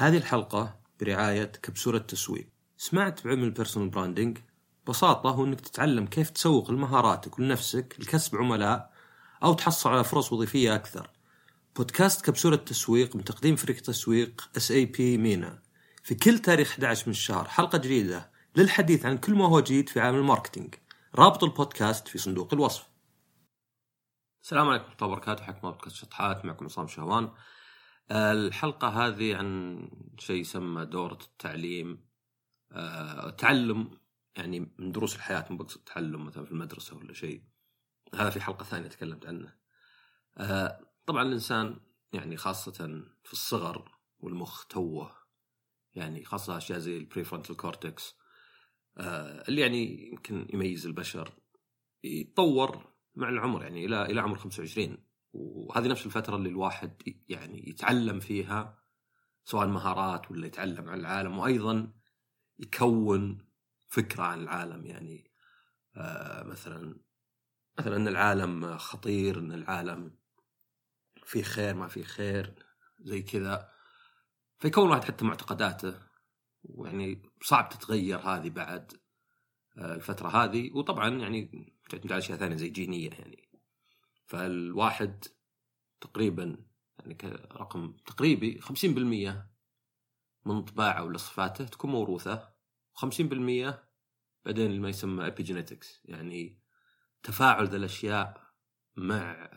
هذه الحلقة برعاية كبسولة تسويق سمعت بعلم ال personal branding ببساطة هو إنك تتعلم كيف تسوق لمهاراتك ولنفسك لكسب عملاء أو تحصل على فرص وظيفية أكثر. بودكاست كبسولة تسويق من تقديم فريق تسويق SAP MENA. في كل تاريخ 11 من الشهر حلقة جديدة للحديث عن كل ما هو جديد في عالم ال marketing. رابط البودكاست في صندوق الوصف. السلام عليكم ورحمة الله وبركاته. الله بودكاست شطحات. معكم عصام شهوان. الحلقة هذه عن شيء يسمى دورة التعليم أه تعلم يعني من دروس الحياة مو بقصد تعلم مثلا في المدرسة ولا شيء. هذا في حلقة ثانية تكلمت عنه. أه طبعا الإنسان يعني خاصة في الصغر والمخ توه يعني خاصة أشياء زي ال prefrontal cortex أه اللي يعني يمكن يميز البشر يتطور مع العمر يعني إلى إلى عمر 25 وهذه نفس الفترة اللي الواحد يعني يتعلم فيها سواء مهارات ولا يتعلم عن العالم وأيضا يكون فكرة عن العالم. يعني آه مثلا مثلا أن العالم خطير أن العالم فيه خير ما فيه خير زي كذا. فيكون واحد حتى معتقداته ويعني صعب تتغير هذه بعد آه الفترة هذه. وطبعا يعني تعتمد على أشياء ثانية زي جينية يعني فالواحد تقريبا يعني كرقم تقريبي 50% من طباعه ولا صفاته تكون موروثة و50% بعدين ما يسمى epigenetics يعني تفاعل ذا الأشياء مع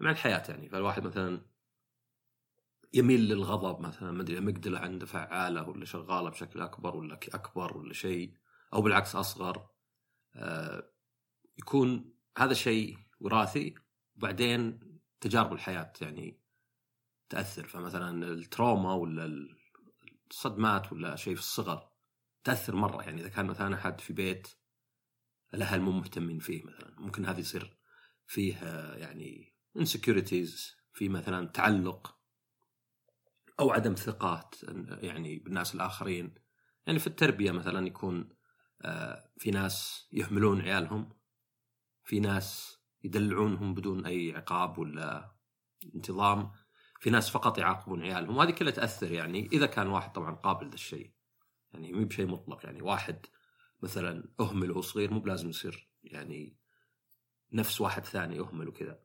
مع الحياة يعني. فالواحد مثلا يميل للغضب مثلا ما أدري amygdala عنده فعالة ولا شغالة بشكل أكبر ولا أكبر ولا شيء أو بالعكس أصغر. يكون هذا شيء وراثي وبعدين تجارب الحياة يعني تأثر. فمثلا ال trauma ولا الصدمات ولا شيء في الصغر تأثر مرة. يعني إذا كان مثلا أحد في بيت الأهل مو مهتمين فيه مثلا ممكن هذا يصير فيه يعني insecurities في مثلا تعلق أو عدم ثقة يعني بالناس الآخرين. يعني في التربية مثلا يكون في ناس يهملون عيالهم في ناس يدلعونهم بدون أي عقاب ولا انتظام. في ناس فقط يعاقبون عيالهم وهذه كلها تأثر يعني. إذا كان واحد طبعا قابل ذا الشيء يعني مو بشيء مطلق. يعني واحد مثلا أهمل وهو صغير مو بلازم يصير يعني نفس واحد ثاني اهمل وكذا.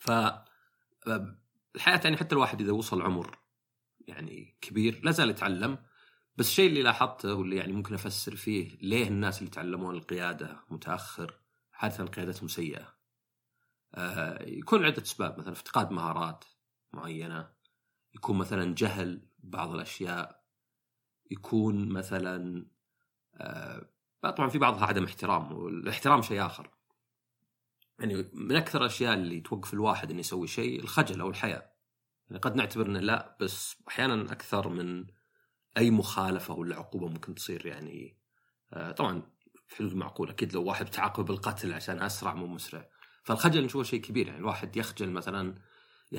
ف الحياة يعني حتى الواحد إذا وصل عمر يعني كبير لا زال يتعلم. بس الشيء اللي لاحظته واللي يعني ممكن أفسر فيه ليه الناس اللي يتعلمون القيادة متأخر عاده قيادتهم سيئة. آه يكون عدة أسباب مثلا افتقاد مهارات معينة يكون مثلا جهل بعض الأشياء يكون مثلا آه طبعا في بعضها عدم احترام والاحترام شيء آخر. يعني من أكثر الأشياء اللي توقف الواحد إنه يسوي شيء الخجل أو الحياء يعني قد نعتبر إنه لا بس أحيانا أكثر من أي مخالفة ولا عقوبة ممكن تصير يعني. آه طبعا حدود معقوله أكيد لو واحد تعاقب بالقتل عشان أسرع مو مسرع. فالخجل نشوفه شيء كبير يعني الواحد يخجل مثلا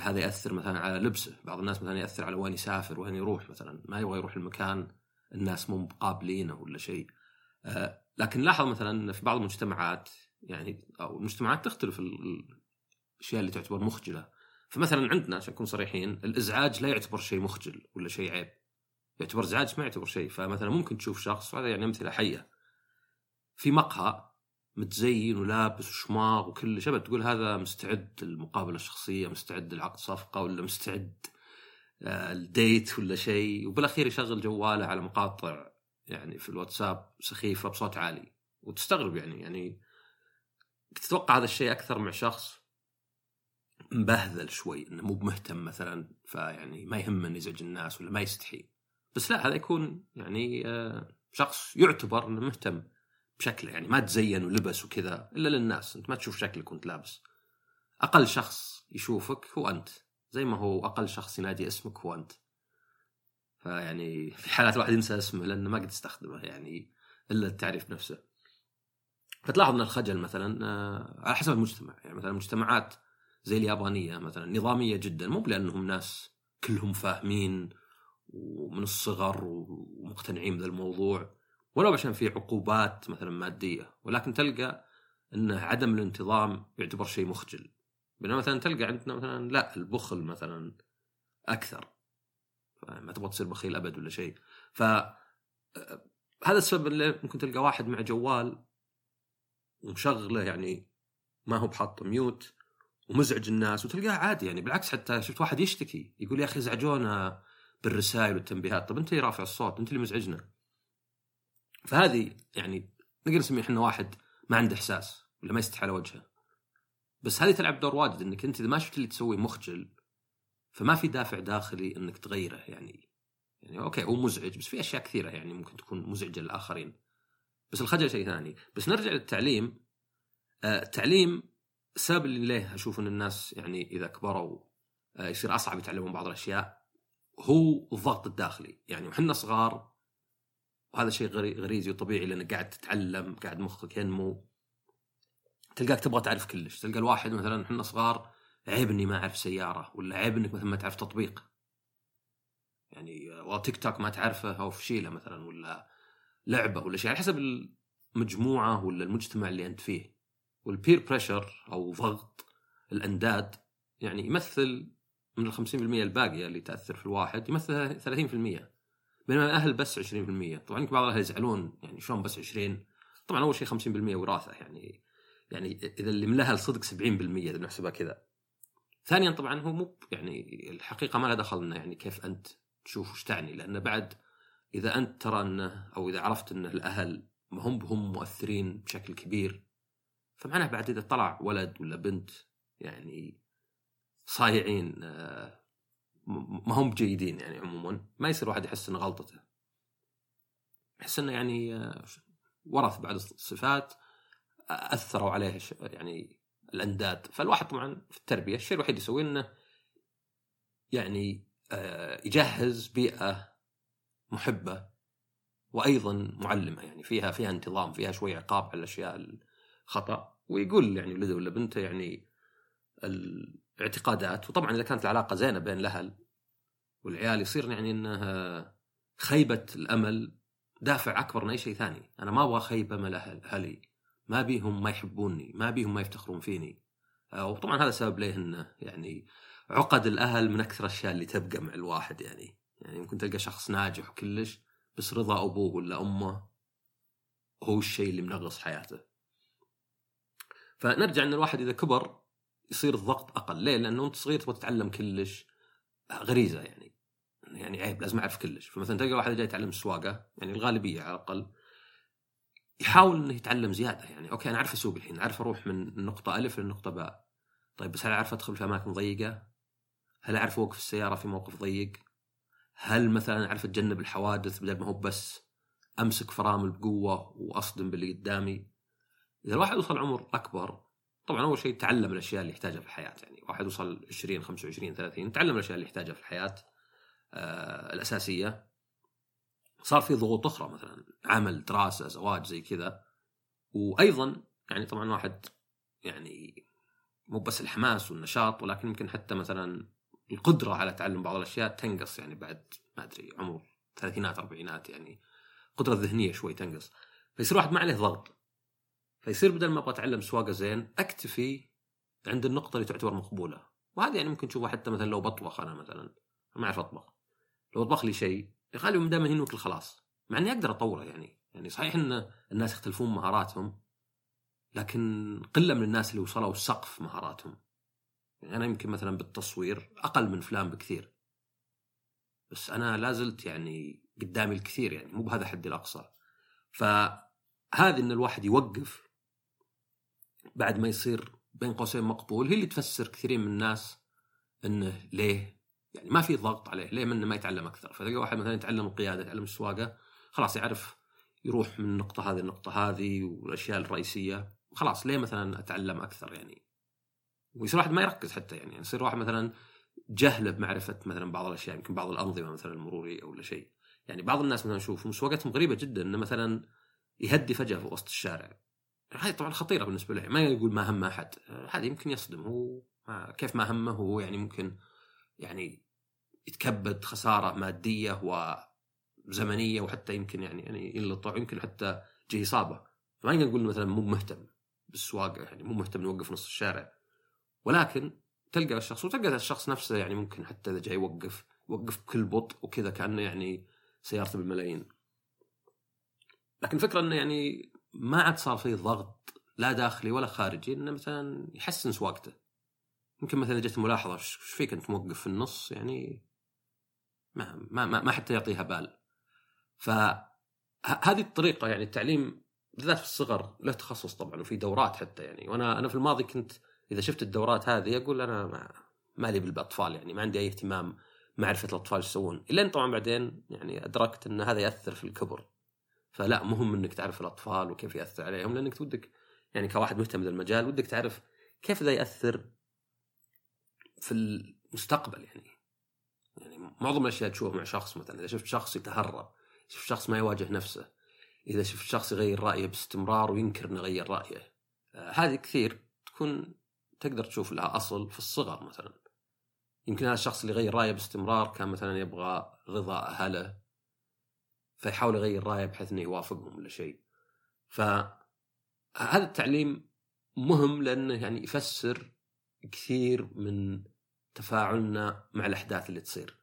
هذا يأثر مثلا على لبسه. بعض الناس مثلا يأثر على وين يسافر وين يروح مثلا. ما يبغى يروح المكان الناس مو مقابلينه ولا شيء. آه لكن لاحظ مثلا في بعض المجتمعات يعني أو المجتمعات تختلف الأشياء اللي تعتبر مخجلة. فمثلا عندنا عشان نكون صريحين الإزعاج لا يعتبر شيء مخجل ولا شيء عيب. يعتبر إزعاج ما يعتبر شيء. فمثلا ممكن تشوف شخص وهذا يعني أمثلة حية. في مقهى متزين ولابس وشماغ وكل شيء تقول هذا مستعد للمقابلة الشخصية مستعد لعقد صفقة ولا مستعد الديت ولا شيء. وبالأخير يشغل جواله على مقاطع يعني في الواتساب سخيفة بصوت عالي. وتستغرب يعني يعني تتوقع هذا الشيء أكثر مع شخص مبهذل شوي إنه مو بمهتم مثلا فيعني ما يهمه إنه يزعج الناس ولا ما يستحي. بس لا هذا يكون يعني شخص يعتبر إنه مهتم. بشكله يعني ما تزين ولبس وكذا إلا للناس. أنت ما تشوف شكلك وأنت لابس. أقل شخص يشوفك هو أنت. زي ما هو أقل شخص ينادي اسمك هو أنت. فيعني في حالات الواحد ينسى اسمه لأنه ما قد يستخدمه يعني إلا التعريف نفسه فتلاحظ أن الخجل مثلا على حسب المجتمع. يعني مثلا مجتمعات زي اليابانية مثلا نظامية جدا. مو لانهم ناس كلهم فاهمين ومن الصغر ومقتنعين بهذا الموضوع. ولو عشان في عقوبات مثلا مادية ولكن تلقى إن عدم الانتظام يعتبر شيء مخجل. بينما مثلا تلقى عندنا مثلا لا البخل مثلا أكثر. ما تبغى تصير بخيل أبد ولا شيء. ف آه، هذا السبب اللي ممكن تلقى واحد مع جوال ومشغله يعني ما هو بحاط ميوت ومزعج الناس وتلقاه عادي يعني. بالعكس حتى شفت واحد يشتكي يقول يا أخي ازعجونا بالرسائل والتنبيهات. طب أنت اللي رافع الصوت؟ أنت اللي مزعجنا. فهذه يعني نقدر نسميه إحنا واحد ما عنده إحساس ولا ما يستحي على وجهه. بس هذه تلعب دور واجد إنك أنت إذا ما شفت اللي تسويه مخجل فما في دافع داخلي إنك تغيره يعني. يعني أوكي هو مزعج بس في أشياء كثيرة يعني ممكن تكون مزعجة للآخرين. بس الخجل شيء ثاني. بس نرجع للتعليم. آه التعليم السبب اللي ليه أشوف إن الناس يعني إذا كبروا آه يصير أصعب يتعلمون بعض الأشياء هو الضغط الداخلي. يعني وحنا صغار وهذا شيء غريزي وطبيعي لأنك قاعد تتعلم قاعد مخك ينمو. تلقاك تبغى تعرف كلش. تلقى الواحد مثلا إحنا صغار عيب إني ما أعرف سيارة ولا عيب إنك مثلا ما تعرف تطبيق. يعني والله تيك توك ما تعرفه أو فشيله مثلا ولا لعبة ولا شيء على حسب المجموعة ولا المجتمع اللي أنت فيه. وال peer pressure أو ضغط الأنداد يعني يمثل من ال 50% الباقية اللي تأثر في الواحد يمثل 30% بينما الأهل بس 20% طبعا بعض الأهل يزعلون يعني شلون بس 20 طبعا أول شيء 50% وراثة يعني يعني إذا اللي من الأهل صدق 70% إذا نحسبها كذا. ثانيا طبعا هو مو يعني الحقيقة ما لها دخل إنه يعني كيف أنت تشوف وش تعني لأن بعد إذا أنت ترى إنه أو إذا عرفت ان الأهل ما هم هم مؤثرين بشكل كبير فمعناه بعد إذا طلع ولد ولا بنت يعني صايعين آه، ما هم جيدين يعني عموما. ما يصير واحد يحس إنه غلطته. يحس إنه يعني آه، ورث بعض الصفات أثروا عليه يعني الأنداد. فالواحد طبعا في التربية الشيء الوحيد يسويه إنه يعني آه، يجهز بيئة محبة وأيضا معلمة. يعني فيها فيها انتظام فيها شوي عقاب على الأشياء الخطأ. ويقول يعني ولده ولا بنته يعني الاعتقادات وطبعا إذا كانت العلاقة زينة بين الأهل والعيال يصير يعني انه خيبة الأمل دافع أكبر من أي شيء ثاني، أنا ما أبغى خيبة الأهل أهلي. ما بيهم ما يحبوني ما بيهم ما يفتخرون فيني. آه، وطبعا هذا سبب ليه إنه يعني عقد الأهل من أكثر الأشياء اللي تبقى مع الواحد يعني. يعني ممكن تلقى شخص ناجح وكلش بس رضا أبوه ولا أمه هو الشيء اللي منغص حياته. فنرجع إن الواحد إذا كبر يصير الضغط أقل. ليه؟ لأنه انت صغير تبغى تتعلم كلش. غريزة يعني. يعني عيب لازم أعرف كلش. فمثلا تلقى واحد جاي يتعلم السواقه يعني الغالبية على الأقل يحاول إنه يتعلم زيادة يعني. أوكي أنا أعرف أسوق الحين أعرف أروح من النقطه ألف للنقطه باء. طيب بس هل أعرف أدخل في أماكن ضيقة؟ هل أعرف أوقف السيارة في موقف ضيق؟ هل مثلا أعرف أتجنب الحوادث بدل ما هو بس أمسك فرامل بقوة وأصدم باللي قدامي؟ إذا الواحد وصل عمر أكبر طبعا أول شيء تعلم الأشياء اللي يحتاجها في الحياة يعني واحد وصل 20 25 30 تعلم الأشياء اللي يحتاجها في الحياة آه الأساسية. صار في ضغوط أخرى مثلا عمل دراسة زواج زي كذا. وأيضا يعني طبعا واحد يعني مو بس الحماس والنشاط ولكن يمكن حتى مثلا القدرة على تعلم بعض الأشياء تنقص يعني بعد ما أدري عمر ثلاثينات أربعينات يعني القدره الذهنيه شوي تنقص. فيصير واحد ما عليه ضغط. فيصير بدل ما أبغى أتعلم سواقة زين أكتفي عند النقطة اللي تعتبر مقبولة. وهذا يعني ممكن تشوفه حتى مثلا لو بطبخ أنا مثلا. ما أعرف أطبخ. لو أطبخ لي شيء غالبا دائما نوكل خلاص. مع إني أقدر أطوره يعني. يعني صحيح إن الناس يختلفون مهاراتهم لكن قلة من الناس اللي وصلوا سقف مهاراتهم. يعني أنا يمكن مثلا بالتصوير أقل من فلان بكثير. بس أنا لازلت يعني قدامي الكثير يعني مو بهذا حدي الأقصى. فهذه إن الواحد يوقف بعد ما يصير بين قوسين مقبول هي اللي تفسر كثيرين من الناس إنه ليه؟ يعني ما في ضغط عليه ليه منه ما يتعلم أكثر؟ فتلقى واحد مثلا يتعلم القياده يتعلم السواقة خلاص يعرف يروح من النقطة هذه للنقطة هذه والأشياء الرئيسية. خلاص ليه مثلا أتعلم أكثر يعني؟ ويصير واحد ما يركز حتى يعني يصير واحد مثلا جهله بمعرفة مثلا بعض الأشياء يمكن بعض الأنظمة مثلا المرورية ولا شيء. يعني بعض الناس مثلا نشوف مسواقتهم غريبة جدا إنه مثلا يهدي فجأة في وسط الشارع. هذه طبعا خطيرة بالنسبة له ما يقول ما هم أحد. هذا يمكن يصدم. هو كيف ما همه هو يعني ممكن يعني يتكبد خسارة مادية وزمنية وحتى يمكن يعني يعني ينلطع يمكن حتى تجي إصابة. فما نقول مثلا مو مهتم بالسواقه يعني مو مهتم يوقف نص الشارع. ولكن تلقى الشخص وتلقى الشخص نفسه يعني ممكن حتى إذا جاي يوقف وقف بكل بطء وكذا كأنه يعني سيارته بالملايين. لكن الفكرة إنه يعني ما عاد صار فيه ضغط لا داخلي ولا خارجي إنه مثلا يحسن سواقته يمكن مثلا جت ملاحظة إيش فيك أنت موقف في النص؟ يعني ما ما ما, ما حتى يعطيها بال. فهذه الطريقة يعني التعليم بالذات في الصغر له تخصص طبعا وفي دورات حتى يعني. وأنا أنا في الماضي كنت إذا شفت الدورات هذه أقول أنا ما, ما لي بالأطفال يعني ما عندي أي اهتمام معرفة الأطفال إيش يسوون. إلا طبعا بعدين يعني أدركت إن هذا يأثر في الكبر. فلا مهم إنك تعرف الأطفال وكيف يأثر عليهم لأنك ودك يعني كواحد مهتم بالمجال ودك تعرف كيف ذا يأثر في المستقبل يعني. يعني معظم الأشياء تشوفها مع شخص مثلا إذا شفت شخص يتهرب شفت شخص ما يواجه نفسه إذا شفت شخص يغير رأيه باستمرار وينكر إنه غير رأيه آه هذه كثير تكون تقدر تشوف لها أصل في الصغر مثلا. يمكن هذا الشخص اللي غير رأيه باستمرار كان مثلا يبغى رضا اهله فيحاول يغير رايه بحيث إنه يوافقهم ولا شيء. فهذا التعليم مهم لأنه يعني يفسر كثير من تفاعلنا مع الأحداث اللي تصير.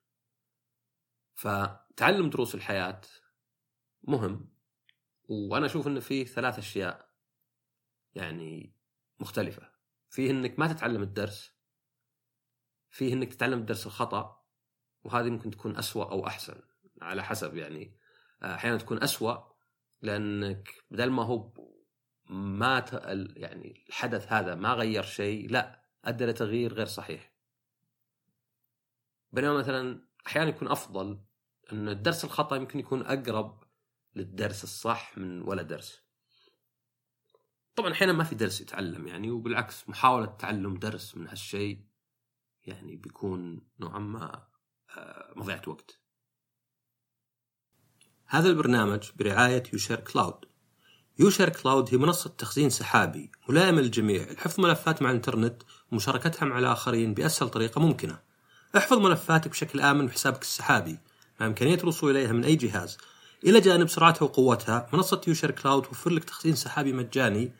فتعلم دروس الحياة مهم وأنا أشوف إنه فيه ثلاث أشياء يعني مختلفة. فيه إنك ما تتعلم الدرس فيه إنك تتعلم الدرس الخطأ وهذه ممكن تكون أسوأ أو أحسن على حسب يعني أحيانا تكون أسوأ لأنك بدل ما هو ما يعني الحدث هذا ما غير شيء لا أدى لتغيير غير صحيح. بينما مثلا أحيانا يكون أفضل ان الدرس الخطأ يمكن يكون أقرب للدرس الصح من ولا درس. طبعا أحيانا ما في درس يتعلم يعني وبالعكس محاولة تعلم درس من هالشيء يعني بيكون نوعا ما آه، مضيعة وقت. هذا البرنامج برعاية يوشير كلاود. يوشير كلاود هي منصة تخزين سحابي ملائمة للجميع. لحفظ ملفات مع الإنترنت ومشاركتها مع الآخرين بأسهل طريقة ممكنة. احفظ ملفاتك بشكل آمن بحسابك السحابي. مع إمكانية الوصول إليها من أي جهاز. إلى جانب سرعتها وقوتها منصة يوشير كلاود توفر لك تخزين سحابي مجاني.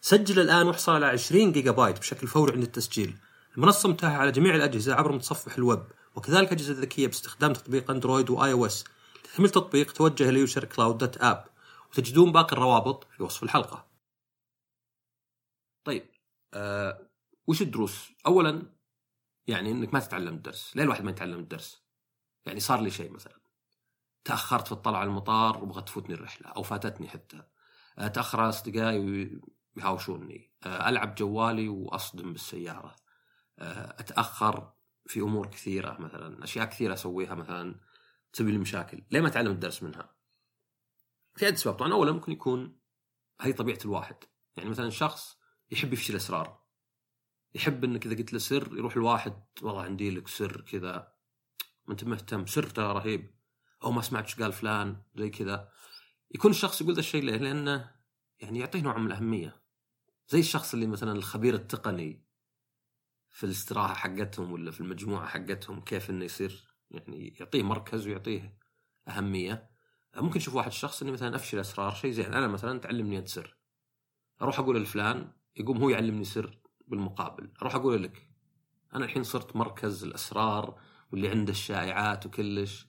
سجل الآن واحصل على 20 جيجا بايت بشكل فوري عند التسجيل. المنصة متاحة على جميع الأجهزة عبر متصفح الويب وكذلك أجهزة ذكية باستخدام تطبيق أندرويد و iOS لتحميل تطبيق توجه ليوشر كلاود dot app وتجدون باقي الروابط في وصف الحلقة. طيب آه وش الدروس؟ أولا يعني إنك ما تتعلم الدرس، ليه الواحد ما يتعلم الدرس؟ يعني صار لي شيء مثلا. تأخرت في الطلعة على المطار وبغت تفوتني الرحلة أو فاتتني حتى. آه، تأخر أصدقائي ويهاوشوني. آه، ألعب جوالي وأصدم بالسيارة. آه، أتأخر في أمور كثيرة مثلا أشياء كثيرة أسويها مثلا. تسوي لي مشاكل. ليه ما تعلم الدرس منها؟ في عدة اسباب طبعا اولا ممكن يكون هي طبيعة الواحد. يعني مثلا شخص يحب يفشي الاسرار يحب إنك إذا قلت له سر يروح الواحد والله عندي لك سر كذا. ما أنت مهتم. سر ترى رهيب. أو ما سمعت إيش قال فلان. زي كذا. يكون الشخص يقول ذا الشيء ليه؟ لأنه يعني يعطيه نوع من الأهمية. زي الشخص اللي مثلا الخبير التقني في الاستراحة حقتهم ولا في المجموعة حقتهم كيف إنه يصير؟ يعني يعطيه مركز ويعطيه أهمية. ممكن تشوف واحد شخص إني مثلا أفشل أسرار شيء زين. أنا مثلا تعلمني أنت سر. أروح أقول لفلان يقوم هو يعلمني سر بالمقابل. أروح أقول لك أنا الحين صرت مركز الأسرار واللي عنده الشائعات وكلش.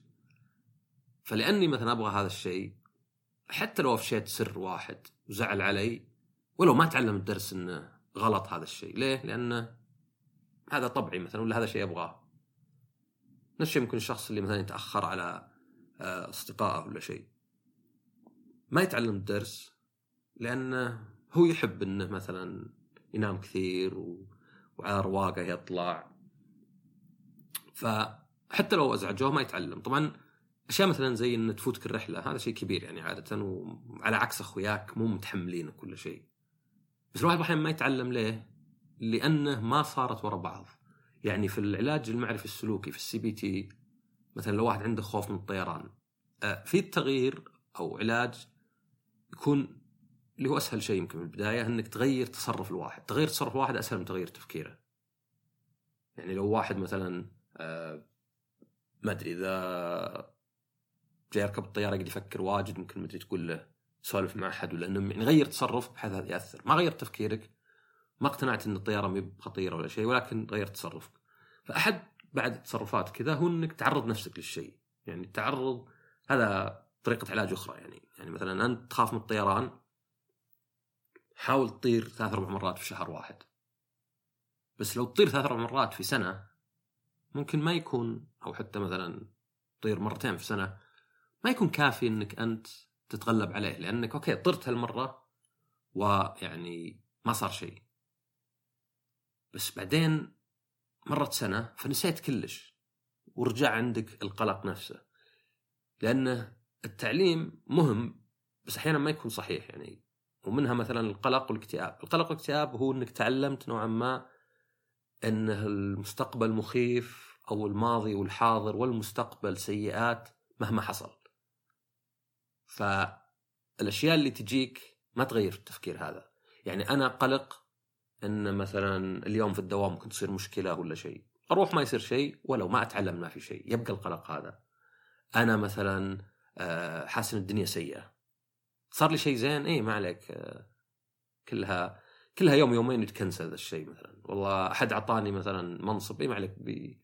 فلأني مثلا أبغى هذا الشيء حتى لو أفشيت سر واحد وزعل علي ولو ما تعلم الدرس إنه غلط هذا الشيء. ليه؟ لأنه هذا طبعي مثلا ولا هذا شيء أبغاه. نفس الشيء ممكن الشخص اللي مثلا يتأخر على آه، أصدقائه ولا شيء. ما يتعلم الدرس لأنه هو يحب إنه مثلا ينام كثير و... وعلى رواقة يطلع. فحتى لو ازعجوه ما يتعلم. طبعا أشياء مثلا زي ان تفوتك الرحله هذا شيء كبير يعني عادة وعلى عكس أخوياك مو متحملين كل شيء. بس الواحد أحيانا ما يتعلم ليه؟ لأنه ما صارت ورا بعض. يعني في العلاج المعرفي السلوكي في ال CBT مثلا لو واحد عنده خوف من الطيران آه، في التغيير أو علاج يكون اللي هو أسهل شيء يمكن في البداية إنك تغير تصرف الواحد، تغير تصرف الواحد أسهل من تغيير تفكيره. يعني لو واحد مثلا آه ما أدري إذا جاي يركب الطيارة يقعد يفكر واجد ممكن ما تقول له سولف مع أحد ولا يعني غير تصرف بحيث هذا يأثر، ما غير تفكيرك ما اقتنعت إن الطيارة ما خطيره ولا شيء ولكن غير تصرفك. فأحد بعد تصرفات كذا هو إنك تعرض نفسك للشيء. يعني تعرض هذا طريقة علاج أخرى يعني. يعني مثلا أنت تخاف من الطيران حاول تطير ثلاث أربع مرات في شهر واحد. بس لو تطير ثلاث أربع مرات في سنة ممكن ما يكون أو حتى مثلا تطير مرتين في سنة ما يكون كافي إنك أنت تتغلب عليه. لأنك okay طرت هالمرة ويعني ما صار شيء. بس بعدين مرت سنة فنسيت كلش ورجع عندك القلق نفسه لأنه التعليم مهم بس أحيانا ما يكون صحيح يعني. ومنها مثلا القلق والاكتئاب. القلق والاكتئاب هو إنك تعلمت نوعا ما إن المستقبل مخيف أو الماضي والحاضر والمستقبل سيئات مهما حصل. فالأشياء اللي تجيك ما تغير التفكير هذا. يعني أنا قلق إن مثلا اليوم في الدوام ممكن تصير مشكلة ولا شيء أروح ما يصير شيء ولو ما أتعلم ما في شيء يبقى القلق هذا. أنا مثلا آه، حاسس إن الدنيا سيئة. صار لي شيء زين؟ اي ما عليك. آه، كلها كلها يوم يومين يتكنسل ذا الشيء مثلا. والله أحد أعطاني مثلا منصب اي ما عليك بي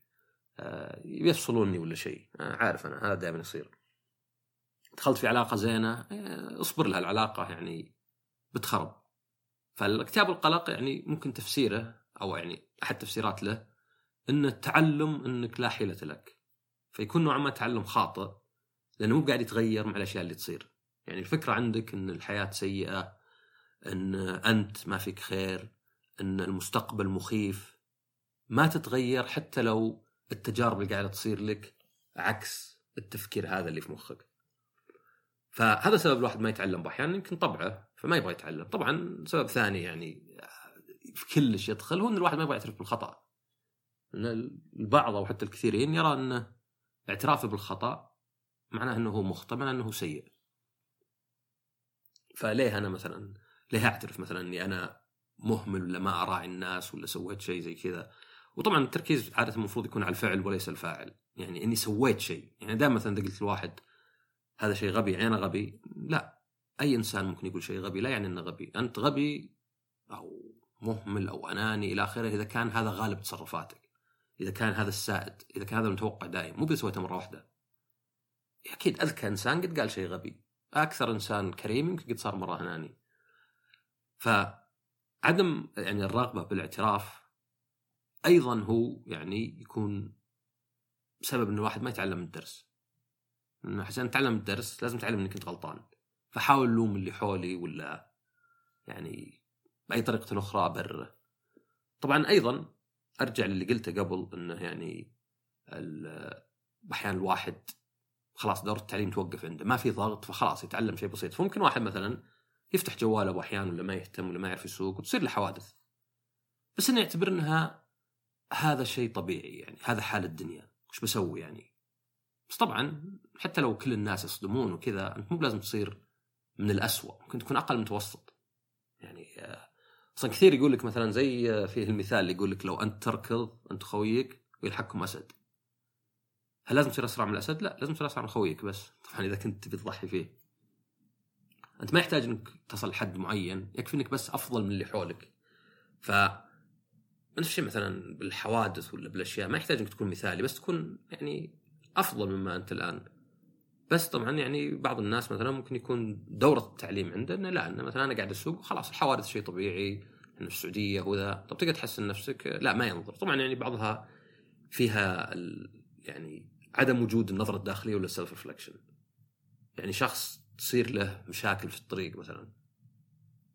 آه، يفصلوني ولا شيء. عارف أنا هذا دائما يصير. دخلت في علاقة زينة اصبر لها العلاقة يعني بتخرب. فالاكتئاب القلق يعني ممكن تفسيره أو يعني أحد تفسيرات له إن التعلم إنك لا حيلة لك. فيكون نوعا ما تعلم خاطئ لأنه مو قاعد يتغير مع الأشياء اللي تصير. يعني الفكرة عندك إن الحياة سيئة إن أنت ما فيك خير إن المستقبل مخيف. ما تتغير حتى لو التجارب اللي قاعدة تصير لك عكس التفكير هذا اللي في مخك. فهذا سبب الواحد ما يتعلم. باحيانا يمكن طبعه. فما يبغى يتعلم. طبعا سبب ثاني يعني في كلش يدخل هو إن الواحد ما يبغى يعترف بالخطأ. البعض أو حتى الكثيرين يرى إن اعترافه بالخطأ معناه إنه هو مخطئ معناه إنه سيء. فليه أنا مثلا ليه أعترف مثلا إني أنا مهمل ولا ما أراعي الناس ولا سويت شيء زي كذا؟ وطبعا التركيز عادة المفروض يكون على الفعل وليس الفاعل. يعني إني سويت شيء. يعني دائما مثلا إذا قلت لواحد هذا شيء غبي يعني أنا غبي لا. أي إنسان ممكن يقول شيء غبي لا يعني إنه غبي. أنت غبي أو مهمل أو أناني إلى آخره إذا كان هذا غالب تصرفاتك. إذا كان هذا السائد إذا كان هذا المتوقع دائم مو بس سويته مرة واحدة. أكيد أذكى إنسان قد قال شيء غبي. أكثر إنسان كريم يمكن قد صار مرة أناني. فعدم يعني الرغبة بالاعتراف أيضا هو يعني يكون سبب إن الواحد ما يتعلم الدرس. انه عشان تتعلم الدرس لازم تعلم إنك أنت غلطان. فحاول لوم اللي حولي ولا يعني بأي طريقة أخرى ابرره طبعا أيضا أرجع للي قلته قبل إنه يعني أحيانا الواحد خلاص دور التعليم توقف عنده ما في ضغط فخلاص يتعلم شيء بسيط. فممكن واحد مثلا يفتح جواله أحيانا ولا ما يهتم ولا ما يعرف يسوق وتصير له حوادث. بس انه يعتبر إنها هذا شيء طبيعي يعني هذا حال الدنيا. وش بسوي يعني؟ بس طبعا حتى لو كل الناس يصدمون وكذا أنت مو بلازم تصير من الأسوأ ممكن تكون أقل متوسط. يعني آه، أصلا كثير يقول لك مثلا زي آه، فيه المثال اللي يقول لك لو أنت تركض أنت خويك ويلحقكم أسد. هل لازم تصير أسرع من الأسد؟ لا لازم تصير أسرع من خويك بس. طبعا إذا كنت تبي تضحي فيه. أنت ما يحتاج إنك تصل لحد معين يكفي إنك بس أفضل من اللي حولك. ف نفس الشيء مثلا بالحوادث ولا بالأشياء ما يحتاج إنك تكون مثالي بس تكون يعني أفضل مما أنت الآن. بس طبعا يعني بعض الناس مثلا ممكن يكون دورة التعليم عنده إنه لا إنه مثلا أنا قاعد أسوق خلاص الحوادث شيء طبيعي إنه السعودية وذا طب تقدر تحسن نفسك؟ لا ما ينظر. طبعا يعني بعضها فيها يعني عدم وجود النظرة الداخلية ولا السلف ريفلكشن يعني شخص تصير له مشاكل في الطريق مثلا.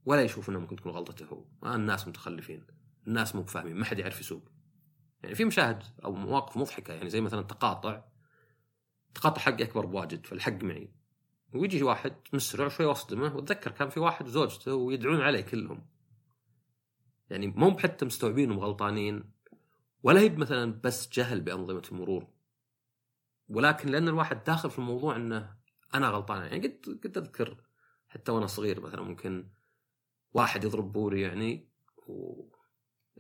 ولا يشوف إنه ممكن تكون غلطته هو. آه الناس متخلفين. الناس مو بفاهمين. ما حد يعرف يسوق. يعني في مشاهد أو مواقف مضحكة. يعني زي مثلا تقاطع. تقاطع حقي أكبر بواجد فالحق معي. ويجي واحد مسرع شوي واصدمه وأتذكر كان في واحد وزوجته ويدعون عليه كلهم. يعني مو حتى مستوعبين انهم غلطانين ولا هي مثلا بس جهل بأنظمة المرور. ولكن لأن الواحد داخل في الموضوع إنه أنا غلطان يعني قد قد أذكر حتى وأنا صغير مثلا ممكن واحد يضرب بوري يعني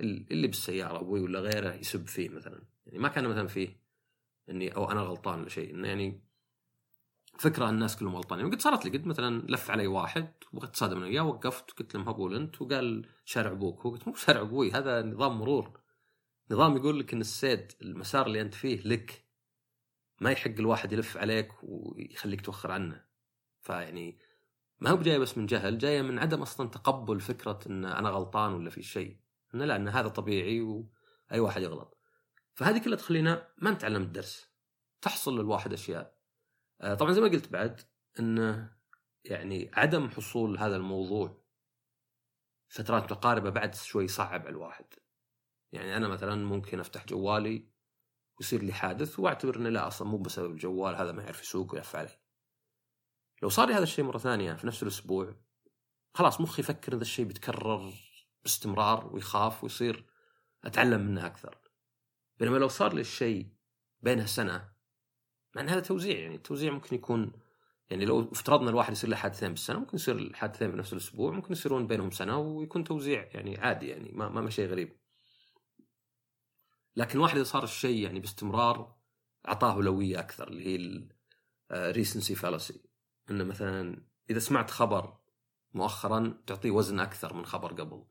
اللي بالسيارة أبوي ولا غيره يسب فيه مثلا. يعني ما كان مثلا فيه اني أو أنا غلطان ولا شيء. إنه يعني فكرة الناس كلهم غلطانين. وقد صارت لي. قد مثلا لف علي واحد وبغيت اتصادم أنا وياه وقفت وقلت له مهبول أنت وقال شارع أبوك. وقلت مو شارع أبوي هذا نظام مرور. نظام يقول لك إن السيد المسار اللي أنت فيه لك ما يحق الواحد يلف عليك ويخليك توخر عنه. فيعني ما هو جاية بس من جهل جاية من عدم أصلا تقبل فكرة إن أنا غلطان ولا في شيء. إنه لا إن هذا طبيعي واي واحد يغلط. فهذه كلها تخلينا ما نتعلم الدرس. تحصل للواحد أشياء. آه، طبعا زي ما قلت بعد انه يعني عدم حصول هذا الموضوع فترات متقاربه بعد شوي صعب على الواحد. يعني أنا مثلا ممكن أفتح جوالي ويصير لي حادث وأعتبر انه لا أصلا مو بسبب الجوال هذا ما يعرف يسوق ويلف علي. لو صار لي هذا الشيء مرة ثانية في نفس الأسبوع خلاص مخي يفكر هذا الشيء بيتكرر باستمرار ويخاف ويصير أتعلم منه أكثر. بينما لو صار لي الشيء بينها سنة مع إن هذا توزيع يعني التوزيع ممكن يكون يعني لو افترضنا الواحد يصير له حادثين بالسنة ممكن يصير الحادثين في نفس الأسبوع ممكن يصيرون بينهم سنة ويكون توزيع يعني عادي يعني ما ما شيء غريب. لكن الواحد إذا صار الشيء يعني باستمرار أعطاه أولوية أكثر اللي هي ال recency fallacy إنه مثلا إذا سمعت خبر مؤخرا تعطيه وزن أكثر من خبر قبل.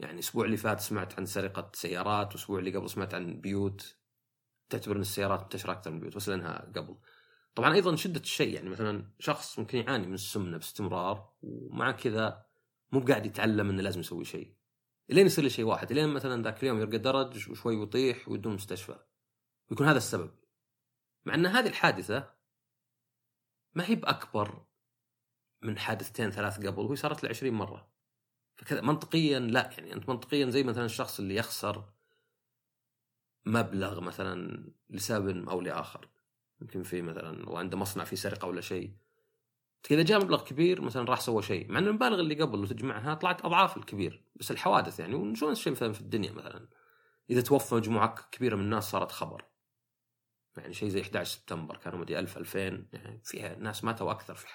يعني الأسبوع اللي فات سمعت عن سرقة سيارات والأسبوع اللي قبل سمعت عن بيوت. تعتبر إن السيارات منتشره أكثر من البيوت بس لأنها قبل. طبعا أيضا شدة الشيء يعني مثلا شخص ممكن يعاني من السمنة باستمرار ومع كذا مو بقاعد يتعلم إنه لازم يسوي شيء. لين يصير له شيء واحد لين مثلا ذاك اليوم يرقى درج وشوي يطيح ويودونه المستشفى ويكون هذا السبب. مع إن هذه الحادثة ما هي بأكبر من حادثتين ثلاث قبل وهي صارت له 20 مرة. فكذا منطقيا لا. يعني أنت منطقيا زي مثلا الشخص اللي يخسر مبلغ مثلا لسبب أو لآخر. يمكن في مثلا وعنده مصنع فيه سرقة ولا شيء. إذا جاء مبلغ كبير مثلا راح سوى شيء مع ان المبالغ اللي قبل لو تجمعها طلعت أضعاف الكبير. بس الحوادث يعني ونشوف الشيء مثلا في الدنيا مثلا؟ إذا توفى مجموعة كبيرة من الناس صارت خبر. يعني شيء زي 11 سبتمبر كانوا مدري 1000 2000 يعني فيها ناس ماتوا أكثر في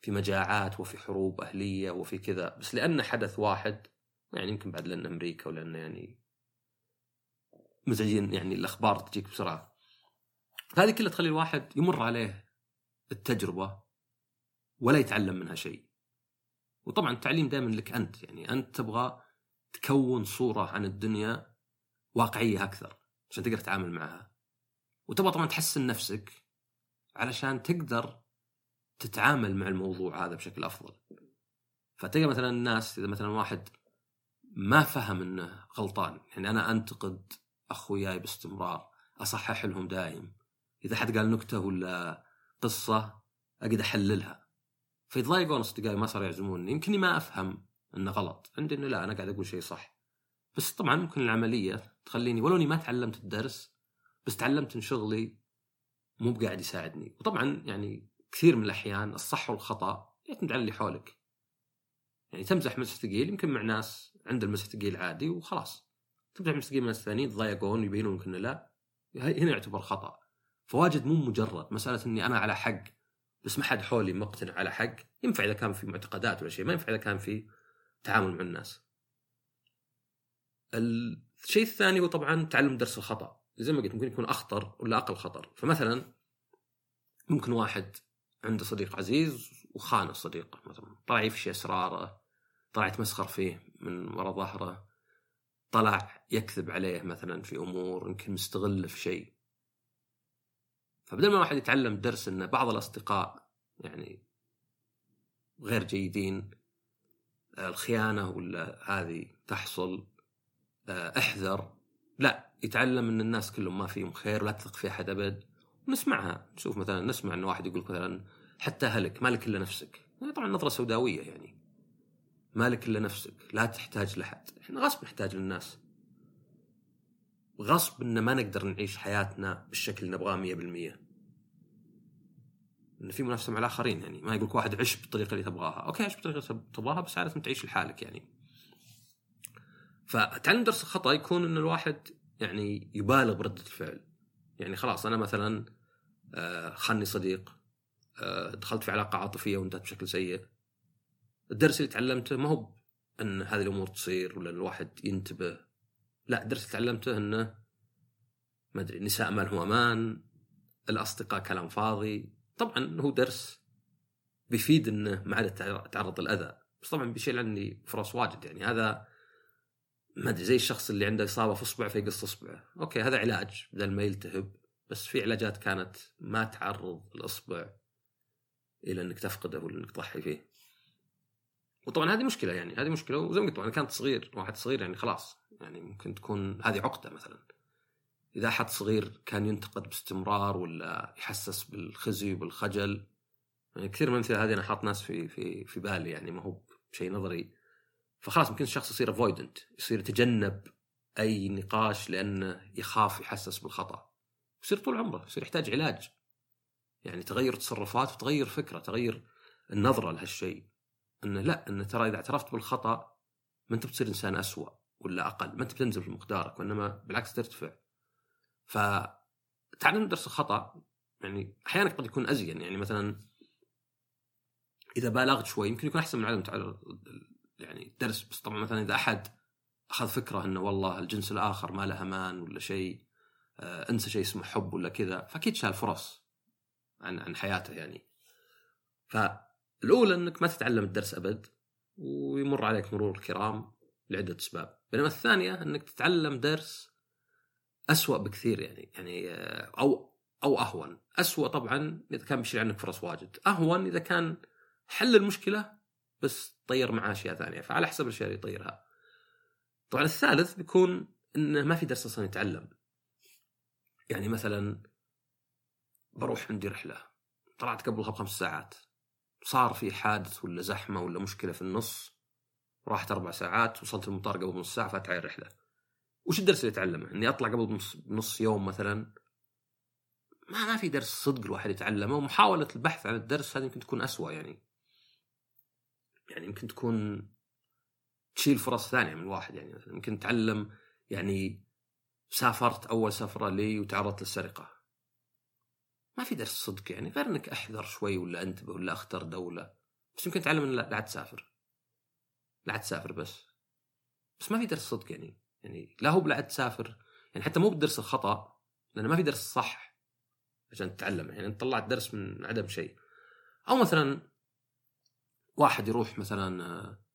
في مجاعات وفي حروب أهلية وفي كذا. بس لأنه حدث واحد يعني يمكن بعد لأن أمريكا ولأن يعني مزعجين يعني الأخبار تجيك بسرعة. هذه كلها تخلي الواحد يمر عليه التجربة ولا يتعلم منها شيء. وطبعا التعليم دائما لك أنت يعني أنت تبغى تكون صورة عن الدنيا واقعية أكثر عشان تقدر تتعامل معها. وتبغى طبعا تحسن نفسك علشان تقدر تتعامل مع الموضوع هذا بشكل أفضل. فتلقى مثلا الناس إذا مثلا واحد ما فهم إنه غلطان يعني أنا أنتقد أخوياي باستمرار أصحح لهم دايم. إذا حد قال نكتة ولا قصة اقعد أحللها. فيتضايقون أصدقائي ما صاروا يعزموني. يمكنني ما أفهم إنه غلط. عندي إنه لا أنا قاعد أقول شيء صح. بس طبعا ممكن العملية تخليني ولو إني ما تعلمت الدرس بس تعلمت إن شغلي مو بقاعد يساعدني. وطبعا يعني كثير من الأحيان الصح والخطأ يعتمد على اللي حولك. يعني تمزح مسح ثقيل يمكن مع ناس عند المسح ثقيل عادي وخلاص. تمزح مسح ثقيل مع ناس ثانيين يتضايقون ويبينون إنه لا. هنا يعتبر خطأ. فواجد مو مجرد مسألة إني أنا على حق بس ما حد حولي مقتنع على حق. ينفع إذا كان في معتقدات ولا شيء ما ينفع إذا كان في تعامل مع الناس. الشيء الثاني هو طبعا تعلم درس الخطأ. زي ما قلت ممكن يكون أخطر ولا أقل خطر. فمثلا ممكن واحد عنده صديق عزيز وخان الصديق مثلا طلع يفشي أسراره طلع يتمسخر فيه من وراء ظهره طلع يكذب عليه مثلا في أمور يمكن مستغله في شيء. فبدل ما الواحد يتعلم درس إن بعض الأصدقاء يعني غير جيدين الخيانة ولا هذه تحصل آه، أحذر لا يتعلم إن الناس كلهم ما فيهم خير ولا تثق في أحد أبد. ونسمعها نشوف مثلا نسمع إن واحد يقول مثلا حتى أهلك مالك إلا نفسك. طبعا نظرة سوداوية يعني. مالك إلا نفسك. لا تحتاج لحد إحنا غصب نحتاج للناس. غصب إن ما نقدر نعيش حياتنا بالشكل اللي نبغاه 100% إن في منافسة مع الآخرين يعني. ما يقولك واحد عش بالطريقة اللي تبغاها. أوكي عش بالطريقة اللي تبغاها بس عاده تعيش لحالك يعني. فتعلم درس الخطأ يكون إن الواحد يعني يبالغ برده الفعل. يعني خلاص أنا مثلا آه، خلني صديق. آه، دخلت في علاقة عاطفية وانتهت بشكل سيء. الدرس اللي تعلمته ما هو ان هذه الأمور تصير ولا الواحد ينتبه. لا الدرس اللي تعلمته أنه ما أدري النساء ما لهم أمان الأصدقاء كلام فاضي. طبعا هو درس بيفيد أنه ما عاد تعرض الاذى بس طبعا بيشيل عني فرص واجد. يعني هذا ما أدري زي الشخص اللي عنده إصابة في اصبعه فيقص اصبعه، أوكي هذا علاج. بدل ما يلتهب بس في علاجات كانت ما تعرض الأصبع إلى إنك تفقده ولا إنك تضحي فيه. وطبعا هذه مشكلة يعني هذه مشكلة وزي ما قلت أنا كانت صغير واحد صغير يعني خلاص يعني ممكن تكون هذه عقدة مثلا. إذا أحد صغير كان ينتقد باستمرار ولا يحسس بالخزي وبالخجل يعني كثير من الأمثلة هذه أنا حاط ناس في في في بالي يعني ما هو شيء نظري فخلاص ممكن الشخص يصير افويدنت يصير يتجنب أي نقاش لأنه يخاف يحسس بالخطأ يصير طول عمره يصير يحتاج علاج. يعني تغير تصرفات وتغير فكرة تغير النظرة لهالشيء. إنه لا إنه ترى إذا اعترفت بالخطأ ما أنت بتصير إنسان أسوأ ولا أقل ما أنت بتنزل في مقدارك وإنما بالعكس ترتفع. فتعلم درس الخطأ يعني أحيانا قد يكون أزين. يعني مثلا إذا بالغت شوي يمكن يكون أحسن من عدم تعلم يعني الدرس بس طبعا مثلا إذا أحد أخذ فكرة إنه والله الجنس الآخر ما له أمان ولا شيء انسى شيء اسمه حب ولا كذا فأكيد شال فرص عن عن حياته يعني. فالأولى إنك ما تتعلم الدرس أبد ويمر عليك مرور الكرام لعدة أسباب. بينما الثانية إنك تتعلم درس أسوأ بكثير يعني يعني آه، أو أو أهون. أسوأ طبعا إذا كان بيشيل عنك فرص واجد. أهون إذا كان حل المشكلة بس طير معاه أشياء ثانية فعلى حسب الأشياء اللي يطيرها. طبعا الثالث بيكون إنه ما في درس أصلا يتعلم. يعني مثلا بروح عندي رحلة طلعت قبلها بخمس ساعات صار في حادث ولا زحمة ولا مشكلة في النص راحت أربع ساعات وصلت المطار قبل نص ساعة فاتعي الرحلة وش الدرس اللي اتعلمه؟ إني أطلع قبل نص, نص يوم مثلا ما ما في درس صدق الواحد يتعلمه ومحاولة البحث عن الدرس هذه يمكن تكون أسوأ يعني يعني يمكن تكون تشيل فرص ثانية من الواحد يعني مثلا يمكن تتعلم يعني سافرت أول سفرة لي وتعرضت للسرقة. ما في درس صدق يعني غير إنك أحذر شوي ولا أنتبه ولا أختر دولة. بس يمكن تتعلم ان لا تسافر. لا تسافر بس. بس ما في درس صدق يعني. يعني لا هو بلا تسافر. يعني حتى مو بدرس الخطأ لأنه ما في درس صح عشان تتعلم. يعني أنت طلعت درس من عدم شيء. أو مثلا واحد يروح مثلا آه،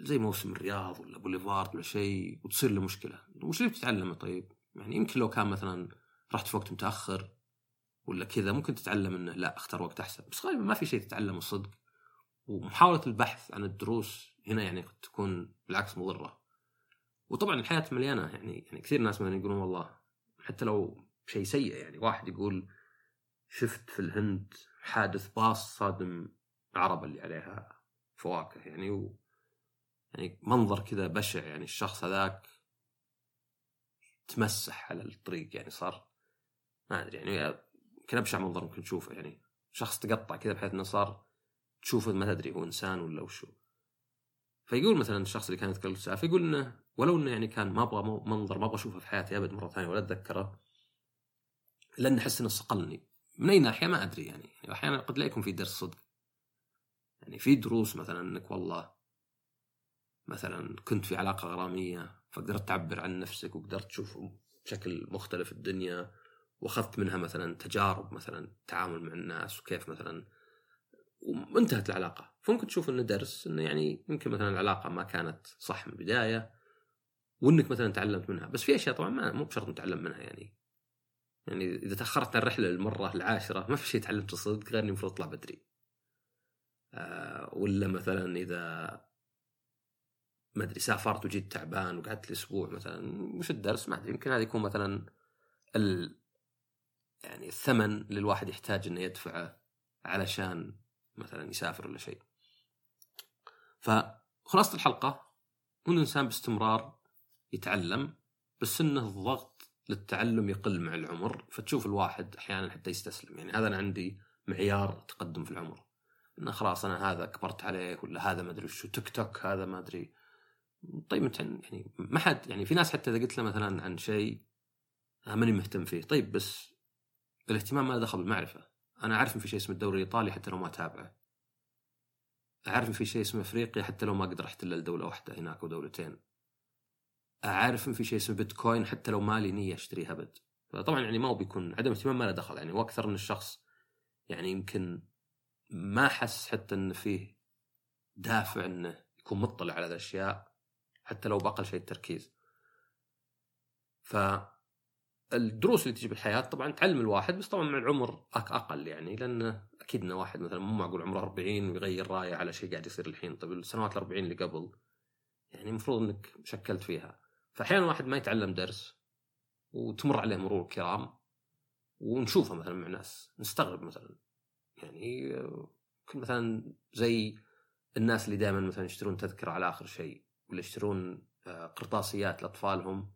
زي موسم الرياض ولا بوليفارد ولا شيء وتصير له مشكلة. وش اللي بتتعلمه طيب؟ يعني يمكن لو كان مثلا رحت في وقت متأخر ولا كذا ممكن تتعلم إنه لا أختار وقت أحسن. بس غالبا ما في شيء تتعلمه الصدق ومحاولة البحث عن الدروس هنا يعني قد تكون بالعكس مضرة. وطبعا الحياة مليانة يعني يعني كثير ناس مثلا يقولون والله حتى لو شيء سيء يعني واحد يقول شفت في الهند حادث باص صادم العربة اللي عليها فواكه يعني يعني منظر كذا بشع يعني الشخص هذاك تمسح على الطريق يعني صار ما أدري يعني يمكن أبشع منظر ممكن تشوفه يعني شخص تقطع كذا بحيث إنه صار تشوفه ما تدري هو إنسان ولا وشو فيقول مثلا الشخص اللي كان يتكلم السالفه يقول إنه ولو إنه يعني كان ما أبغى منظر ما أبغى أشوفه في حياتي أبد مرة ثانية ولا أتذكره لأن أحس إنه صقلني. من أي ناحية ما أدري يعني, يعني أحيانا قد لا يكون في درس صدق. يعني في دروس مثلا إنك والله مثلا كنت في علاقة غرامية فقدرت تعبر عن نفسك وقدرت تشوف بشكل مختلف الدنيا وأخذت منها مثلا تجارب مثلا التعامل مع الناس وكيف مثلا وانتهت العلاقة. فممكن تشوف إنه درس إنه يعني يمكن مثلا العلاقة ما كانت صح من البداية وإنك مثلا تعلمت منها. بس في أشياء طبعا ما مو بشرط نتعلم منها يعني. يعني إذا تأخرت عن الرحلة للمرة العاشرة ما في شيء تعلمته صدق غير إني المفروض أطلع بدري. آه، ولا مثلا إذا ما أدري سافرت وجيت تعبان وقعدت أسبوع مثلا وش الدرس ما أدري يمكن هذا يكون مثلا ال يعني الثمن اللي الواحد يحتاج إنه يدفعه علشان مثلا يسافر ولا شيء. فخلاصة الحلقة ان الانسان باستمرار يتعلم بس إنه الضغط للتعلم يقل مع العمر. فتشوف الواحد أحيانا حتى يستسلم. يعني هذا أنا عندي معيار تقدم في العمر. إنه خلاص أنا هذا كبرت عليه ولا هذا ما أدري وشو تيك توك هذا ما أدري طيب انت يعني ما حد يعني في ناس حتى إذا قلت له مثلا عن شيء ماني مهتم فيه. طيب بس الاهتمام ما دخل بالمعرفة. أنا أعرف إن في شيء اسمه الدوري الإيطالي حتى لو ما أتابعه. أعرف إن في شيء اسمه أفريقيا حتى لو ما قد رحت الا لدوله واحدة هناك ودولتين أعرف إن في شيء اسمه بيتكوين حتى لو مالي نية أشتريها أبد. فطبعا يعني ما هو بيكون عدم اهتمام ما له دخل. يعني وأكثر من الشخص يعني يمكن ما حس حتى انه فيه دافع إنه يكون مطلع على الأشياء. حتى لو بأقل شيء التركيز. فالدروس اللي تجي بالحياة طبعا تعلم الواحد بس طبعا مع العمر أقل يعني لأن أكيد انه واحد مثلا مو معقول عمره 40 ويغير رأيه على شيء قاعد يصير الحين. طيب السنوات ال 40 اللي قبل يعني المفروض إنك شكلت فيها. فاحيانا واحد ما يتعلم درس وتمر عليه مرور الكرام ونشوفه مثلا مع ناس نستغرب مثلا. يعني مثلا زي الناس اللي دائما مثلا يشترون تذكرة على آخر شيء. ولا يشترون آه، قرطاسيات لأطفالهم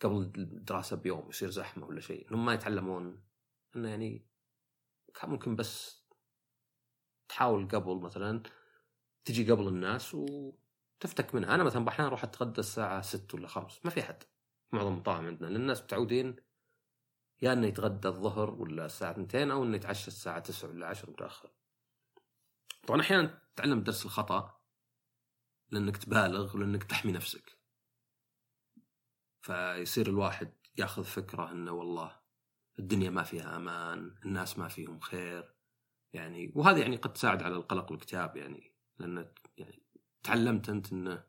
قبل الدراسة بيوم يصير زحمة ولا شيء. إنهم ما يتعلمون. إنه يعني كان ممكن بس تحاول قبل مثلا تجي قبل الناس وتفتك منها. أنا مثلا أحيانا أروح أتغدى الساعة 6 ولا 5 ما في أحد. معظم المطاعم عندنا. لأن الناس متعودين يا إنه يتغدى الظهر ولا الساعة 2 أو إنه يتعشى الساعة 9 ولا 10 متأخر. طبعا أحيانا تتعلم درس الخطأ لأنك تبالغ ولأنك تحمي نفسك. فيصير الواحد ياخذ فكرة إنه والله الدنيا ما فيها أمان الناس ما فيهم خير. يعني وهذا يعني قد تساعد على القلق والاكتئاب يعني لأن يعني تعلمت أنت انه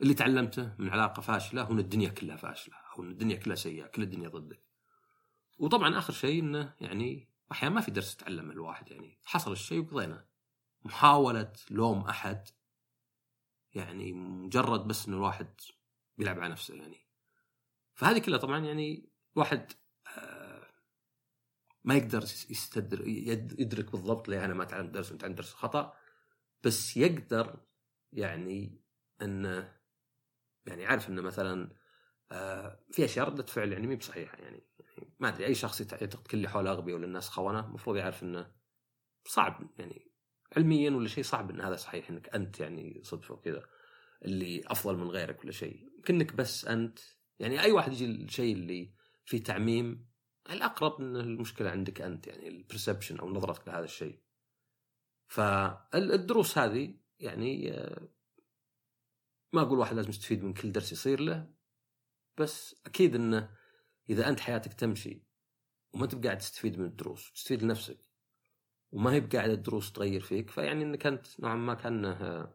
اللي تعلمته من علاقة فاشلة هو إن الدنيا كلها فاشلة أو إن الدنيا كلها سيئة كل الدنيا ضدك. وطبعا آخر شيء إنه يعني أحيانا ما في درس تتعلمه الواحد يعني. حصل الشيء وقضينا محاولة لوم أحد يعني مجرد بس ان الواحد بيلعب على نفسه يعني. فهذه كلها طبعا يعني الواحد آه، ما يقدر يستدر يدرك بالضبط ليه أنا ما تعلمت درس وأنت درس خطأ بس يقدر يعني إنه يعني عارف إنه مثلا آه، في أشياء ردة فعل يعني مي بصحيحة يعني ما أدري أي شخص يعتقد كل اللي حوله أغبياء ولا الناس خونة المفروض يعرف إنه صعب يعني علميا ولا شيء صعب إن هذا صحيح إنك أنت يعني صدفة وكذا اللي أفضل من غيرك ولا شيء. يمكنك بس أنت يعني أي واحد يجي الشيء اللي فيه تعميم الأقرب إن المشكلة عندك أنت يعني البرسبشن أو نظرتك لهذا الشيء. فالدروس هذه يعني ما أقول واحد لازم يستفيد من كل درس يصير له بس أكيد إنه إذا أنت حياتك تمشي وما أنت قاعد تستفيد من الدروس تستفيد لنفسك وما هي بقاعدة الدروس تغير فيك. فيعني انك انت نوعا ما كانه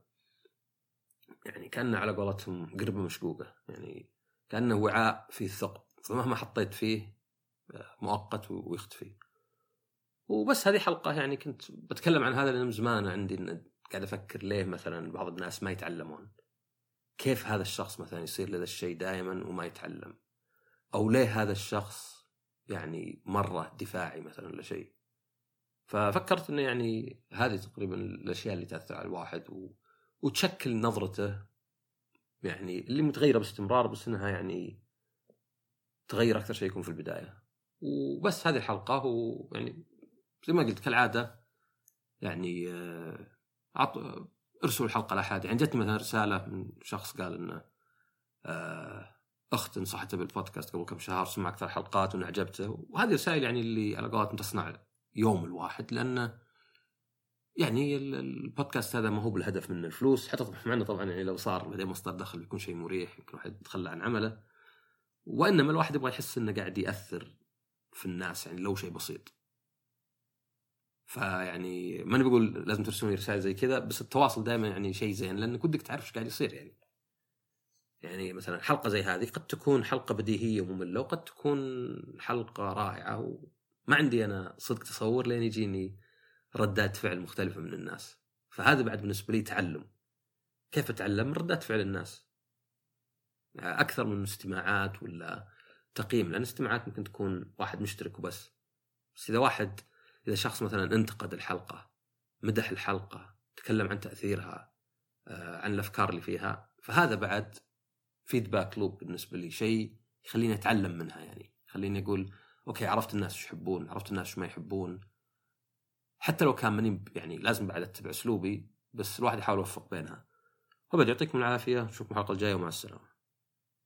يعني كانه على قولتهم قربة مشقوقة. يعني كانه وعاء فيه ثقب فمهما حطيت فيه مؤقت ويختفي وبس هذه حلقة يعني كنت بتكلم عن هذا لأن من زمان عندي قاعد أفكر ليه مثلا بعض الناس ما يتعلمون. كيف هذا الشخص مثلا يصير لهذا الشيء دائما وما يتعلم؟ أو ليه هذا الشخص يعني مرة دفاعي مثلا ولا شيء ففكرت إنه يعني هذه تقريبا الأشياء اللي تأثر على الواحد و... وتشكل نظرته يعني اللي متغيرة باستمرار بس إنها يعني تغير أكثر شيء يكون في البداية. وبس هذه الحلقة ويعني زي ما قلت كالعادة يعني آه، عط... ارسلوا الحلقة لأحد. يعني جتني مثلا رسالة من شخص قال إنه آه، أخت نصحته بالبودكاست قبل كم شهر سمع أكثر حلقات وانه وهذه رسائل يعني اللي على قولتهم تصنع يوم الواحد لأنه يعني البودكاست هذا ما هو بالهدف منه. الفلوس حتى مع انه طبعا يعني لو صار بعدين مصدر دخل بيكون شيء مريح يمكن الواحد يتخلى عن عمله. وإنما الواحد يبغى يحس إنه قاعد يأثر في الناس يعني لو شيء بسيط. فيعني ماني بقول لازم ترسلون رسائل زي كذا بس التواصل دائما يعني شيء زين لانك ودك تعرف إيش قاعد يصير يعني. يعني مثلا حلقة زي هذه قد تكون حلقة بديهية ومملة وقد تكون حلقة رائعة وما عندي أنا صدق تصور لين يجيني ردات فعل مختلفة من الناس. فهذا بعد بالنسبة لي تعلم. كيف أتعلم؟ من ردات فعل الناس. أكثر من استماعات ولا تقييم لأن استماعات ممكن تكون واحد مشترك وبس. بس إذا واحد إذا شخص مثلا انتقد الحلقة مدح الحلقة تكلم عن تأثيرها آه، عن الأفكار اللي فيها فهذا بعد feedback loop بالنسبة لي شيء يخليني أتعلم منها يعني. يخليني أقول okay عرفت الناس إيش يحبون عرفت الناس إيش ما يحبون. حتى لو كان ماني يعني لازم بعد أتبع أسلوبي بس الواحد يحاول يوفق بينها. وبعد يعطيكم العافية نشوفكم الحلقة الجاية ومع السلامة.